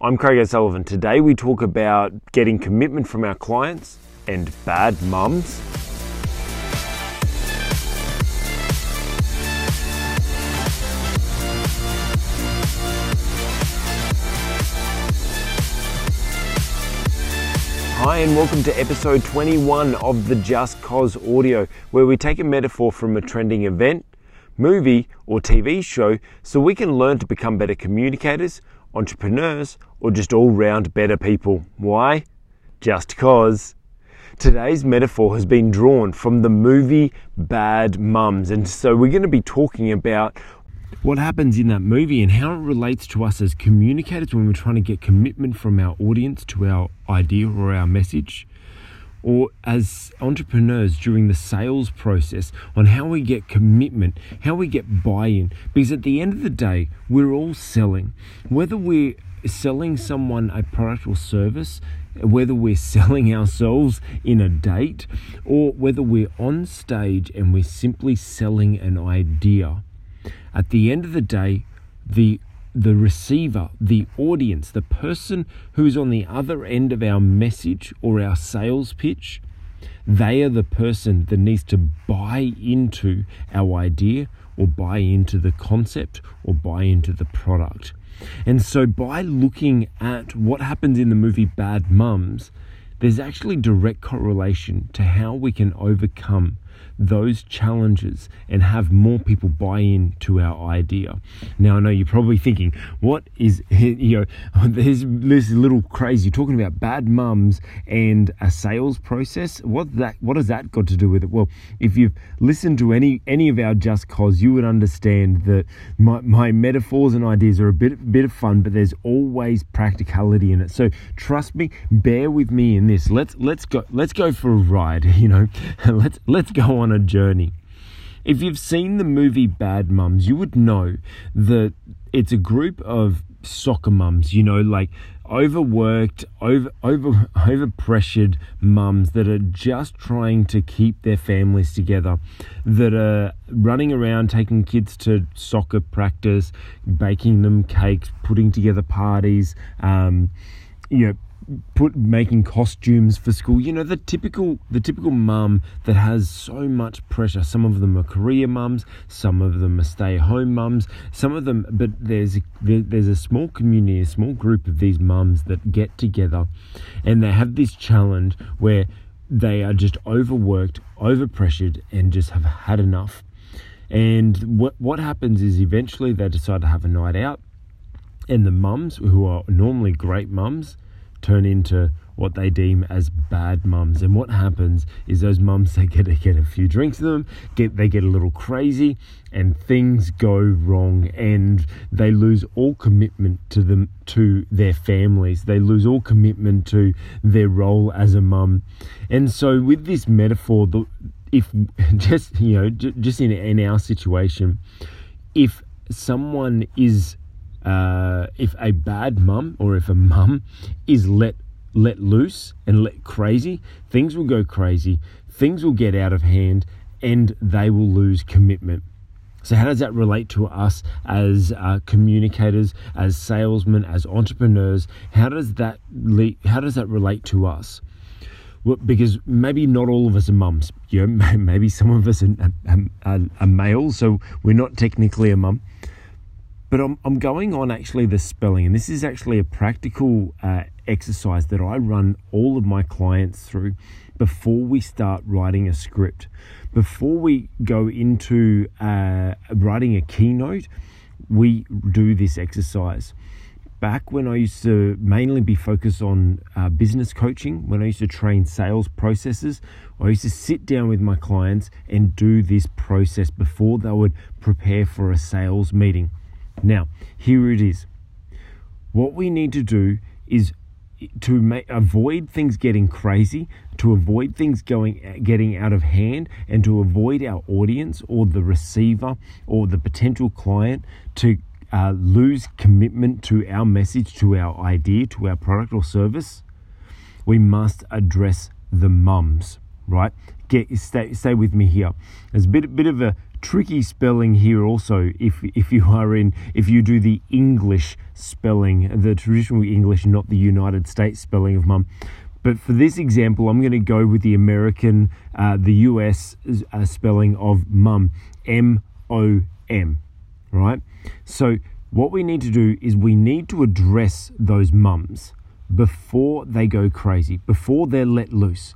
I'm Craig O'Sullivan. Today we talk about getting commitment from our clients and bad mums. Hi, and welcome to episode 21 of the justCOS Audio, where we take a metaphor from a trending event, movie, or TV show so we can learn to become better communicators, entrepreneurs, or just all round better people. Why? Just cause. Today's metaphor has been drawn from the movie Bad Mums, and so we're going to be talking about what happens in that movie and how it relates to us as communicators when we're trying to get commitment from our audience to our idea or our message, or as entrepreneurs during the sales process on how we get commitment, how we get buy in. Because at the end of the day, we're all selling. Whether we're selling someone a product or service, whether we're selling ourselves in a date, or whether we're on stage and we're simply selling an idea at the end of the day, the the receiver, the audience, the person who's on the other end of our message or our sales pitch, they are the person that needs to buy into our idea or buy into the concept or buy into the product. And so by looking at what happens in the movie Bad Mums, there's actually direct correlation to how we can overcome those challenges and have more people buy in to our idea. Now, I know you're probably thinking, what is, you know, there's this little crazy talking about bad mums and a sales process. What that, what has that got to do with it? Well, if you've listened to any, any of our justCOS, you would understand that my, my metaphors and ideas are a bit, bit of fun, but there's always practicality in it. So trust me, bear with me in this. Let's, let's go, let's go for a ride, you know, let's, let's go on a journey. If you've seen the movie Bad Mums, you would know that it's a group of soccer mums, you know, like overworked, over over over pressured mums that are just trying to keep their families together, that are running around taking kids to soccer practice, baking them cakes, putting together parties, um, you know, put making costumes for school. You know, the typical the typical mum that has so much pressure. Some of them are career mums, some of them are stay home mums, some of them. But there's there, there's a small community, a small group of these mums that get together, and they have this challenge where they are just overworked, overpressured, and just have had enough. And what what happens is eventually they decide to have a night out, and the mums who are normally great mums turn into what they deem as bad mums. And what happens is those mums they get get a few drinks in them, get they get a little crazy, and things go wrong, and they lose all commitment to them to their families. They lose all commitment to their role as a mum. And so, with this metaphor, the, if just you know, just in in our situation, if someone is uh, if a bad mum or if a mum is let let loose and let crazy, things will go crazy, things will get out of hand, and they will lose commitment. So, how does that relate to us as uh, communicators, as salesmen, as entrepreneurs? How does that le- how does that relate to us? Well, because maybe not all of us are mums. You know, maybe some of us are, are, are, are males, so we're not technically a mum. But I'm, I'm going on actually the spelling, and this is actually a practical uh, exercise that I run all of my clients through before we start writing a script. Before we go into uh, writing a keynote, we do this exercise. Back when I used to mainly be focused on uh, business coaching, when I used to train sales processes, I used to sit down with my clients and do this process before they would prepare for a sales meeting. Now, here it is. What we need to do is to avoid things getting crazy, to avoid things going getting out of hand, and to avoid our audience or the receiver or the potential client to uh, lose commitment to our message, to our idea, to our product or service. We must address the mums, right? Get stay stay with me here. There's a bit bit of a tricky spelling here also if if you are in if you do the English spelling, the traditional English, not the United States spelling of mum. But for this example, I'm going to go with the American, uh, the US uh, spelling of mum, M O M, right? So what we need to do is we need to address those mums before they go crazy, before they're let loose.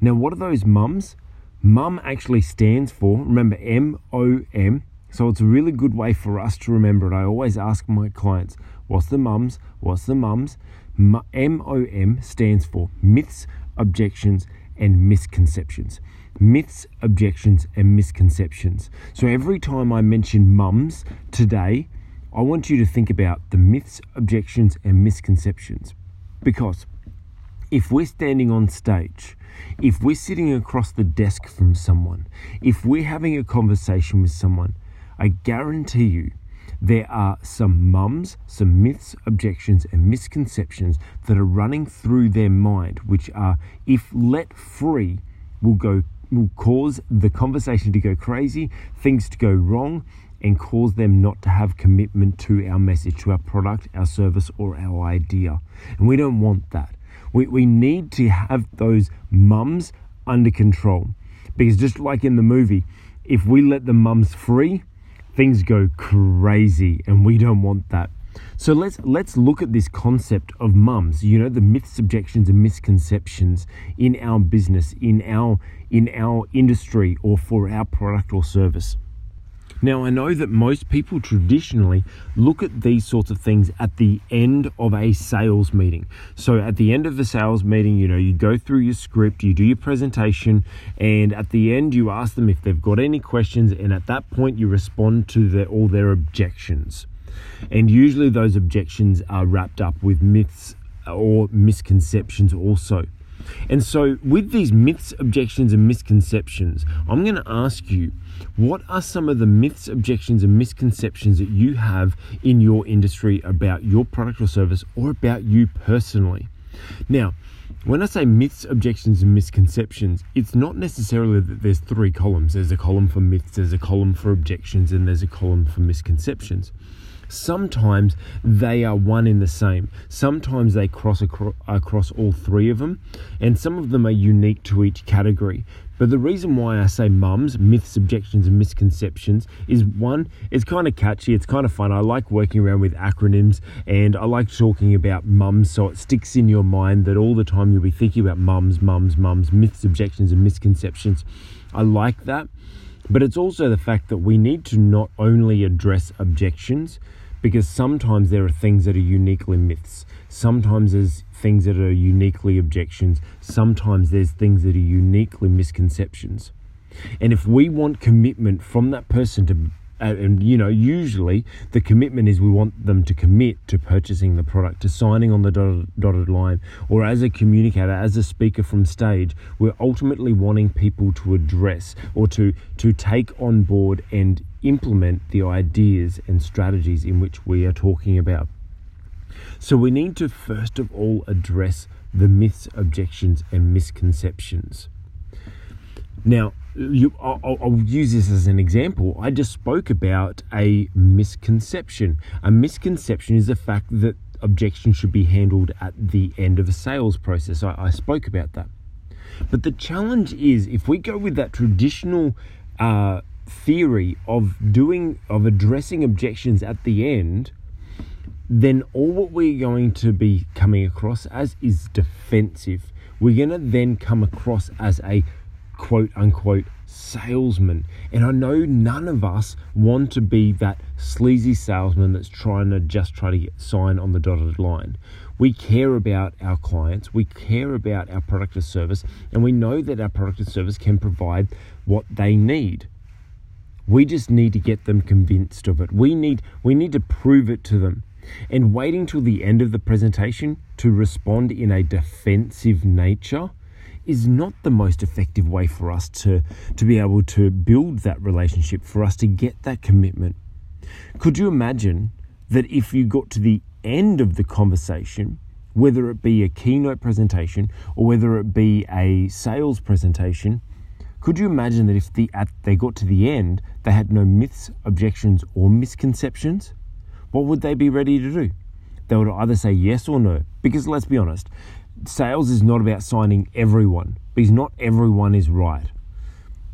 Now, what are those mums? Mum actually stands for, remember, M O M. So it's a really good way for us to remember it. I always ask my clients, what's the mums? What's the mums? M O M stands for myths, objections, and misconceptions. Myths, objections, and misconceptions. So every time I mention mums today, I want you to think about the myths, objections, and misconceptions. Because if we're standing on stage, if we're sitting across the desk from someone, if we're having a conversation with someone, I guarantee you there are some mums, some myths, objections, and misconceptions that are running through their mind, which are, if let free, will go will cause the conversation to go crazy, things to go wrong, and cause them not to have commitment to our message, to our product, our service, or our idea. And we don't want that. We, we need to have those mums under control. Because just like in the movie, if we let the mums free, things go crazy and we don't want that. So let's let's look at this concept of mums, you know, the myths, objections and misconceptions in our business, in our in our industry or for our product or service. Now, I know that most people traditionally look at these sorts of things at the end of a sales meeting. So, at the end of the sales meeting, you know, you go through your script, you do your presentation, and at the end, you ask them if they've got any questions, and at that point, you respond to the, all their objections. And usually, those objections are wrapped up with myths or misconceptions also. And so, with these myths, objections, and misconceptions, I'm going to ask you what are some of the myths, objections, and misconceptions that you have in your industry about your product or service or about you personally? Now, when I say myths, objections, and misconceptions, it's not necessarily that there's three columns. There's a column for myths, there's a column for objections, and there's a column for misconceptions. Sometimes they are one in the same. Sometimes they cross acro- across all three of them, and some of them are unique to each category. But the reason why I say mums, myths, objections, and misconceptions is one, it's kind of catchy, it's kind of fun. I like working around with acronyms and I like talking about mums so it sticks in your mind that all the time you'll be thinking about mums, mums, mums, myths, objections, and misconceptions. I like that. But it's also the fact that we need to not only address objections, because sometimes there are things that are uniquely myths, sometimes there's things that are uniquely objections, sometimes there's things that are uniquely misconceptions. And if we want commitment from that person to Uh, and you know usually the commitment is we want them to commit to purchasing the product to signing on the dotted, dotted line or as a communicator as a speaker from stage we're ultimately wanting people to address or to to take on board and implement the ideas and strategies in which we are talking about. So we need to first of all address the myths objections and misconceptions. Now you, I'll, I'll, use this as an example. I just spoke about a misconception. A misconception is the fact that objections should be handled at the end of a sales process. I, I spoke about that. But the challenge is if we go with that traditional uh, theory of doing of addressing objections at the end, then all what we're going to be coming across as is defensive. We're going to then come across as a quote unquote salesman. And I know none of us want to be that sleazy salesman that's trying to just try to get sign on the dotted line. We care about our clients, we care about our product or service, and we know that our product or service can provide what they need. We just need to get them convinced of it. We need we need to prove it to them. And waiting till the end of the presentation to respond in a defensive nature is not the most effective way for us to, to be able to build that relationship, for us to get that commitment. Could you imagine that if you got to the end of the conversation, whether it be a keynote presentation or whether it be a sales presentation, Could you imagine that if the at they got to the end, they had no myths, objections, or misconceptions? What would they be ready to do? They would either say yes or no. Because let's be honest, sales is not about signing everyone, because not everyone is right.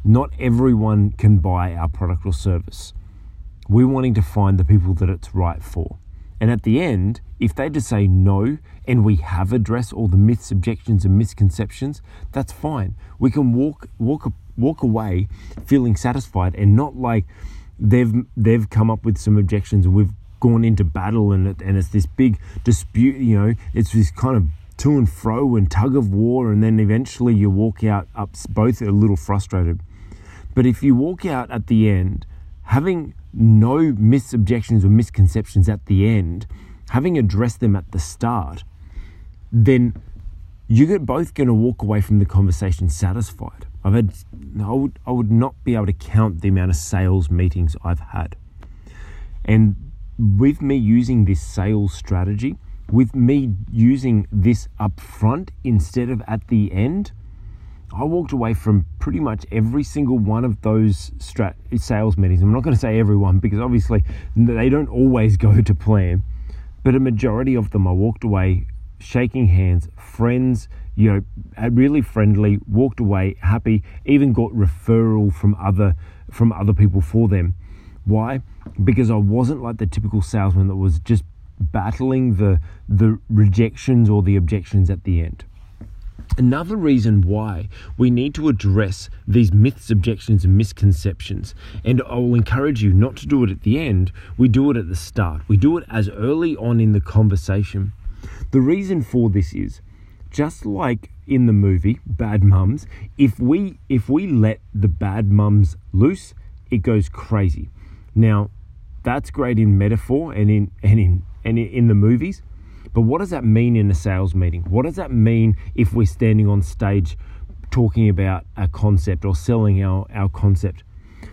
Not everyone can buy our product or service. We're wanting to find the people that it's right for. And at the end, if they just say no and we have addressed all the myths, objections, and misconceptions, that's fine. We can walk walk walk away feeling satisfied and not like they've they've come up with some objections and we've gone into battle and it, and it's this big dispute. You know, it's this kind of to and fro and tug of war, and then eventually you walk out up both a little frustrated. But if you walk out at the end having no misobjections or misconceptions at the end, having addressed them at the start, then you're both going to walk away from the conversation satisfied. I've had, I would, I would not be able to count the amount of sales meetings I've had. And with me using this sales strategy, with me using this up front instead of at the end, I walked away from pretty much every single one of those strat- sales meetings. I'm not going to say everyone because obviously they don't always go to plan, but a majority of them I walked away shaking hands, friends, you know, uh, really friendly, walked away happy, even got referral from other from other people for them. Why? Because I wasn't like the typical salesman that was just battling the the rejections or the objections at the end. Another reason why we need to address these myths, objections, and misconceptions, and I will encourage you not to do it at the end, we do it at the start. We do it as early on in the conversation. The reason for this is just like in the movie Bad Mums, if we if we let the bad mums loose, it goes crazy. Now, that's great in metaphor and in and in and in the movies, but what does that mean in a sales meeting? What does that mean if we're standing on stage talking about a concept or selling our, our concept?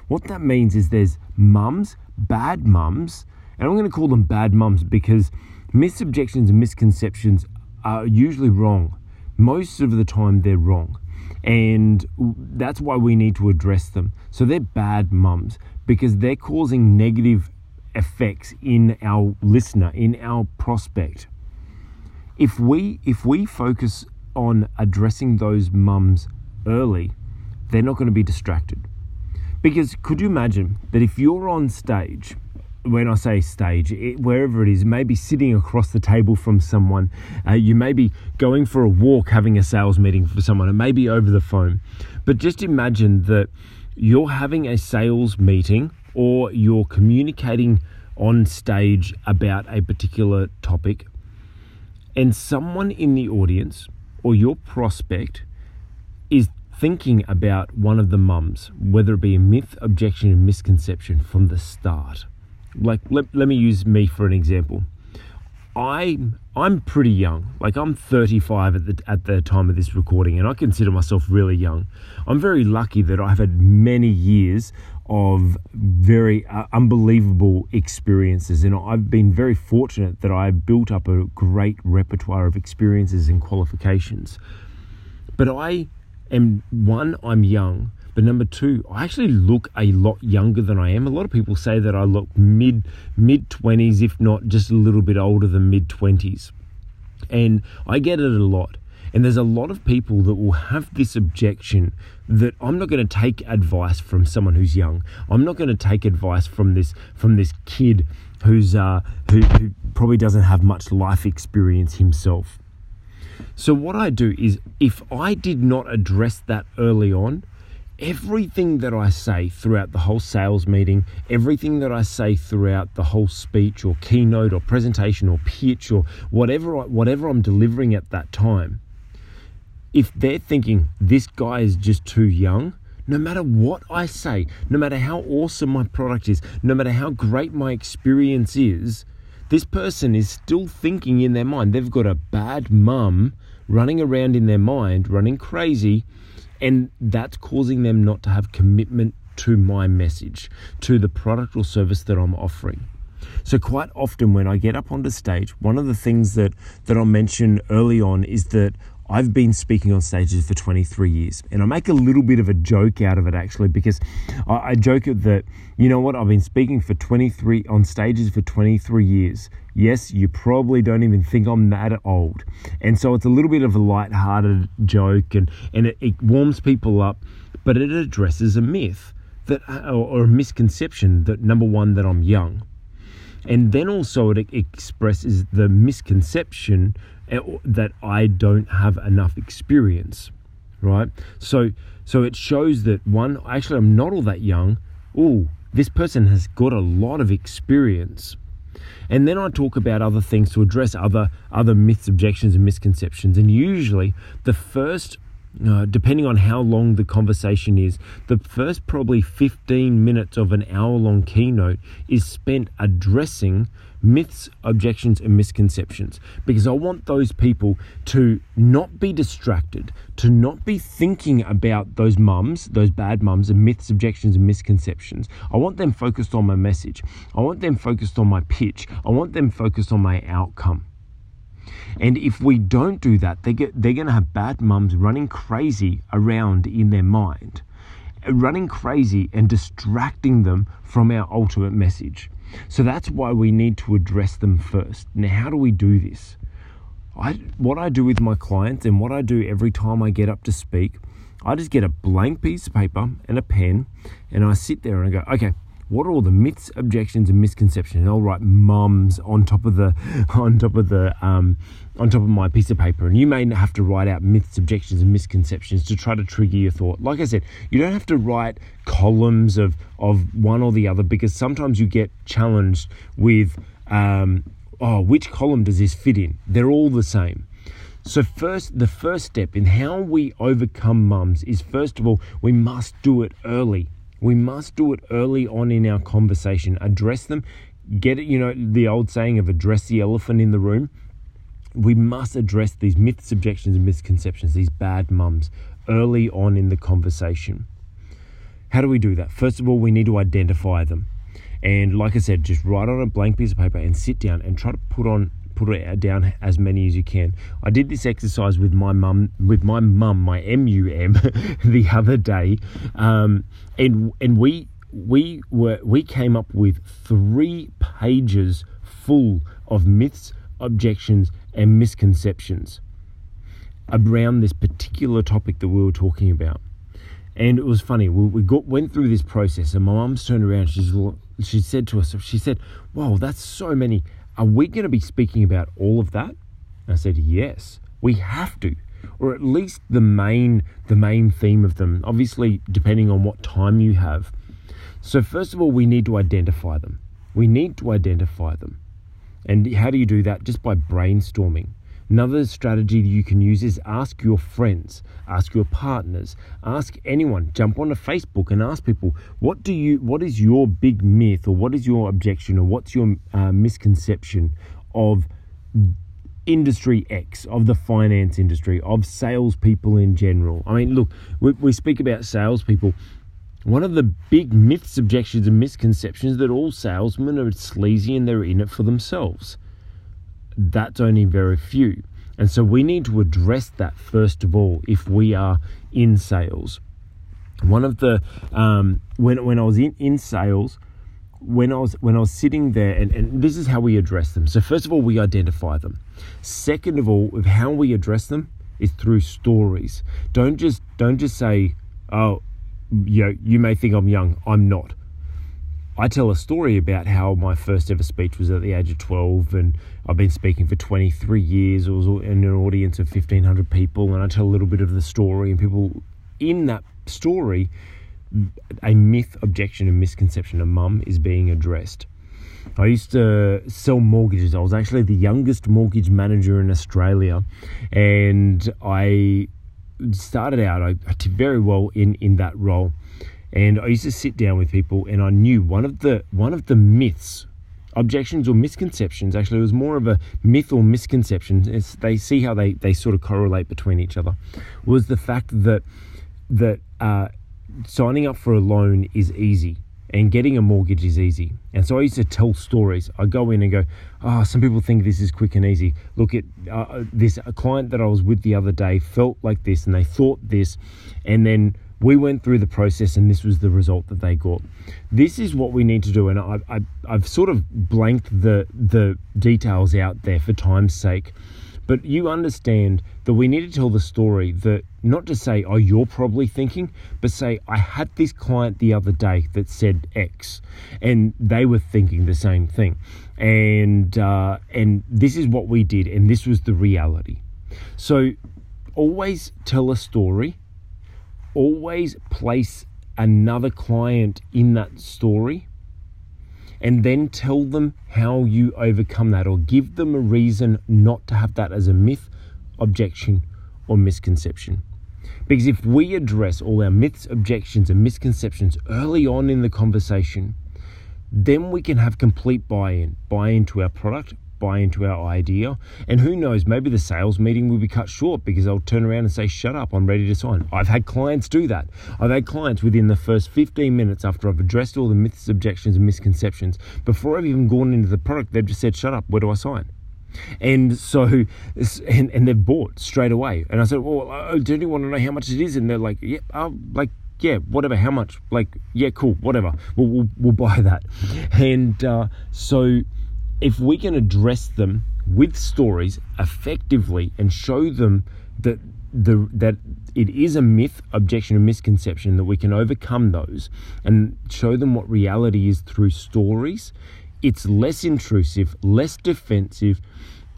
What that means is there's mums, bad mums, and I'm going to call them bad mums because misobjections and misconceptions are usually wrong. Most of the time, they're wrong. And that's why we need to address them. So they're bad mums because they're causing negative effects in our listener, in our prospect if we if we focus on addressing those mums early, they're not going to be distracted. Because could you imagine that if you're on stage, when I say stage, it, wherever it is, maybe sitting across the table from someone, uh, you may be going for a walk, having a sales meeting for someone, it may be over the phone. But just imagine that you're having a sales meeting or you're communicating on stage about a particular topic and someone in the audience or your prospect is thinking about one of the mums, whether it be a myth, objection, and misconception from the start. Like, let, let me use me for an example. I I'm pretty young. Like I'm 35 at the at the time of this recording, and I consider myself really young. I'm very lucky that I've had many years of very uh, unbelievable experiences. And I've been very fortunate that I built up a great repertoire of experiences and qualifications. But I am one, I'm young. But number two, I actually look a lot younger than I am. A lot of people say that I look mid mid twenties, if not just a little bit older than mid twenties. And I get it a lot. And there's a lot of people that will have this objection that I'm not going to take advice from someone who's young. I'm not going to take advice from this from this kid who's uh, who, who probably doesn't have much life experience himself. So what I do is if I did not address that early on, everything that I say throughout the whole sales meeting, everything that I say throughout the whole speech or keynote or presentation or pitch or whatever whatever I'm delivering at that time, if they're thinking this guy is just too young, no matter what I say, no matter how awesome my product is, no matter how great my experience is, this person is still thinking in their mind. They've got a bad mum running around in their mind, running crazy, and that's causing them not to have commitment to my message, to the product or service that I'm offering. So quite often when I get up onto stage, one of the things that that I'll mention early on is that I've been speaking on stages for 23 years, and I make a little bit of a joke out of it actually because I, I joke that you know what I've been speaking for 23 on stages for 23 years. Yes, you probably don't even think I'm that old, and so it's a little bit of a light-hearted joke, and and it, it warms people up, but it addresses a myth that or, or a misconception that number one that I'm young and then also it expresses the misconception eh, that I don't have enough experience, right? So so it shows that one actually I'm not all that young. Oh, this person has got a lot of experience. And then I talk about other things to address other other myths, objections, and misconceptions. And usually the first uh, depending on how long the conversation is, the first probably 15 minutes of an hour long keynote is spent addressing myths, objections, and misconceptions because I want those people to not be distracted, to not be thinking about those mums, those bad mums, and myths, objections, and misconceptions. I want them focused on my message. I want them focused on my pitch. I want them focused on my outcome. And if we don't do that, they get, they're going to have bad mums running crazy around in their mind, running crazy and distracting them from our ultimate message. So that's why we need to address them first. Now, how do we do this? I, what I do with my clients and what I do every time I get up to speak, I just get a blank piece of paper and a pen and I sit there and I go, okay, what are all the myths, objections, and misconceptions? And I'll write mums on top of the on top of the um, on top of my piece of paper. And you may have to write out myths, objections, and misconceptions to try to trigger your thought. Like I said, you don't have to write columns of of one or the other because sometimes you get challenged with um, oh, which column does this fit in? They're all the same. So first, the first step in how we overcome mums is first of all, we must do it early. We must do it early on in our conversation. Address them. Get it, you know, the old saying of address the elephant in the room. We must address these myths, objections, and misconceptions, these bad mums, early on in the conversation. How do we do that? First of all, we need to identify them. And like I said, just write on a blank piece of paper and sit down and try to put on put it down as many as you can. I did this exercise with my mum, with my mum, my MUM, the other day, um, and and we we were we came up with three pages full of myths, objections, and misconceptions around this particular topic that we were talking about. And it was funny. We, we got, went through this process, and my mum's turned around. She's she said to us, she said, "Wow, that's so many. Are we going to be speaking about all of that? And I said, Yes, we have to. Or at least the main the main theme of them, obviously depending on what time you have. So first of all, we need to identify them. We need to identify them. And how do you do that? Just by brainstorming. Another strategy you can use is ask your friends, ask your partners, ask anyone. Jump onto Facebook and ask people, what do you, what is your big myth, or what is your objection, or what's your uh, misconception of industry X, of the finance industry, of salespeople in general. I mean, look, we, we speak about salespeople. One of the big myths, objections, and misconceptions that all salesmen are sleazy and they're in it for themselves that's only very few. And so we need to address that first of all if we are in sales. One of the um, when when I was in, in sales, when I was when I was sitting there, and, and this is how we address them. So first of all, we identify them. Second of all, of how we address them is through stories. Don't just don't just say, oh, you know, you may think I'm young. I'm not. I tell a story about how my first ever speech was at the age of 12, and I've been speaking for 23 years. It was in an audience of 1,500 people, and I tell a little bit of the story, and people in that story, a myth, objection, and misconception of mum is being addressed. I used to sell mortgages. I was actually the youngest mortgage manager in Australia, and I started out. I did very well in in that role and I used to sit down with people, and I knew one of the one of the myths, objections or misconceptions. Actually, it was more of a myth or misconception. It's, they see how they they sort of correlate between each other. Was the fact that that uh, signing up for a loan is easy and getting a mortgage is easy. And so I used to tell stories. I go in and go, oh, some people think this is quick and easy. Look at uh, this a client that I was with the other day felt like this and they thought this, and then we went through the process and this was the result that they got. This is what we need to do, and I, I, I've sort of blanked the the details out there for time's sake. But you understand that we need to tell the story that not to say, oh, you're probably thinking, but say, I had this client the other day that said X, and they were thinking the same thing. And, uh, and this is what we did, and this was the reality. So always tell a story, always place another client in that story and then tell them how you overcome that or give them a reason not to have that as a myth, objection, or misconception. Because if we address all our myths, objections, and misconceptions early on in the conversation, then we can have complete buy in buy into our product, buy into our idea. And who knows, maybe the sales meeting will be cut short because they'll turn around and say, Shut up, I'm ready to sign. I've had clients do that. I've had clients within the first 15 minutes after I've addressed all the myths, objections, and misconceptions, before I've even gone into the product, they've just said, Shut up, where do I sign? And so, and, and they've bought straight away. And I said, Well, uh, do you want to know how much it is? And they're like, yeah, uh, like, yeah, whatever, how much? Like, yeah, cool, whatever. We'll, we'll, we'll buy that. And uh, so, if we can address them with stories effectively and show them that the that it is a myth, objection, and misconception that we can overcome those and show them what reality is through stories, it's less intrusive, less defensive.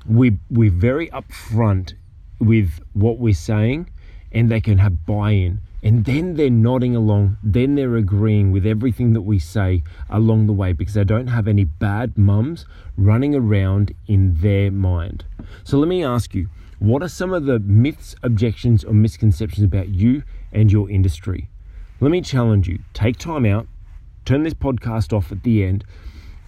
We we're very upfront with what we're saying, and they can have buy-in and then they're nodding along, then they're agreeing with everything that we say along the way because they don't have any bad mums running around in their mind. So let me ask you, what are some of the myths, objections, or misconceptions about you and your industry? Let me challenge you. Take time out, turn this podcast off at the end,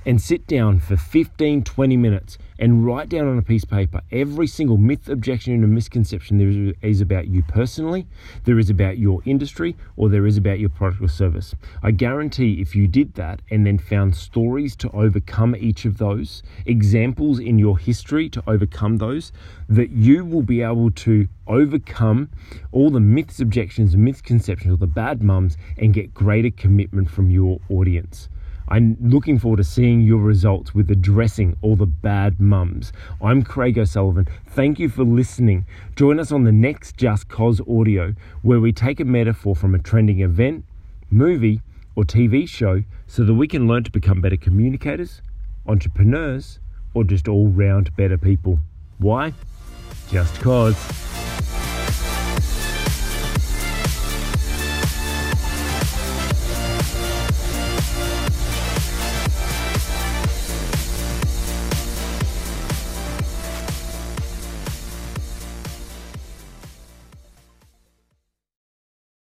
and sit down for 15, 20 minutes and write down on a piece of paper every single myth, objection, and misconception there is about you personally, there is about your industry, or there is about your product or service. I guarantee if you did that and then found stories to overcome each of those, examples in your history to overcome those, that you will be able to overcome all the myths, objections, misconceptions, or the bad mums and get greater commitment from your audience. I'm looking forward to seeing your results with addressing all the bad mums. I'm Craig O'Sullivan. Thank you for listening. Join us on the next justCOS audio, where we take a metaphor from a trending event, movie, or TV show so that we can learn to become better communicators, entrepreneurs, or just all round better people. Why? Just cause.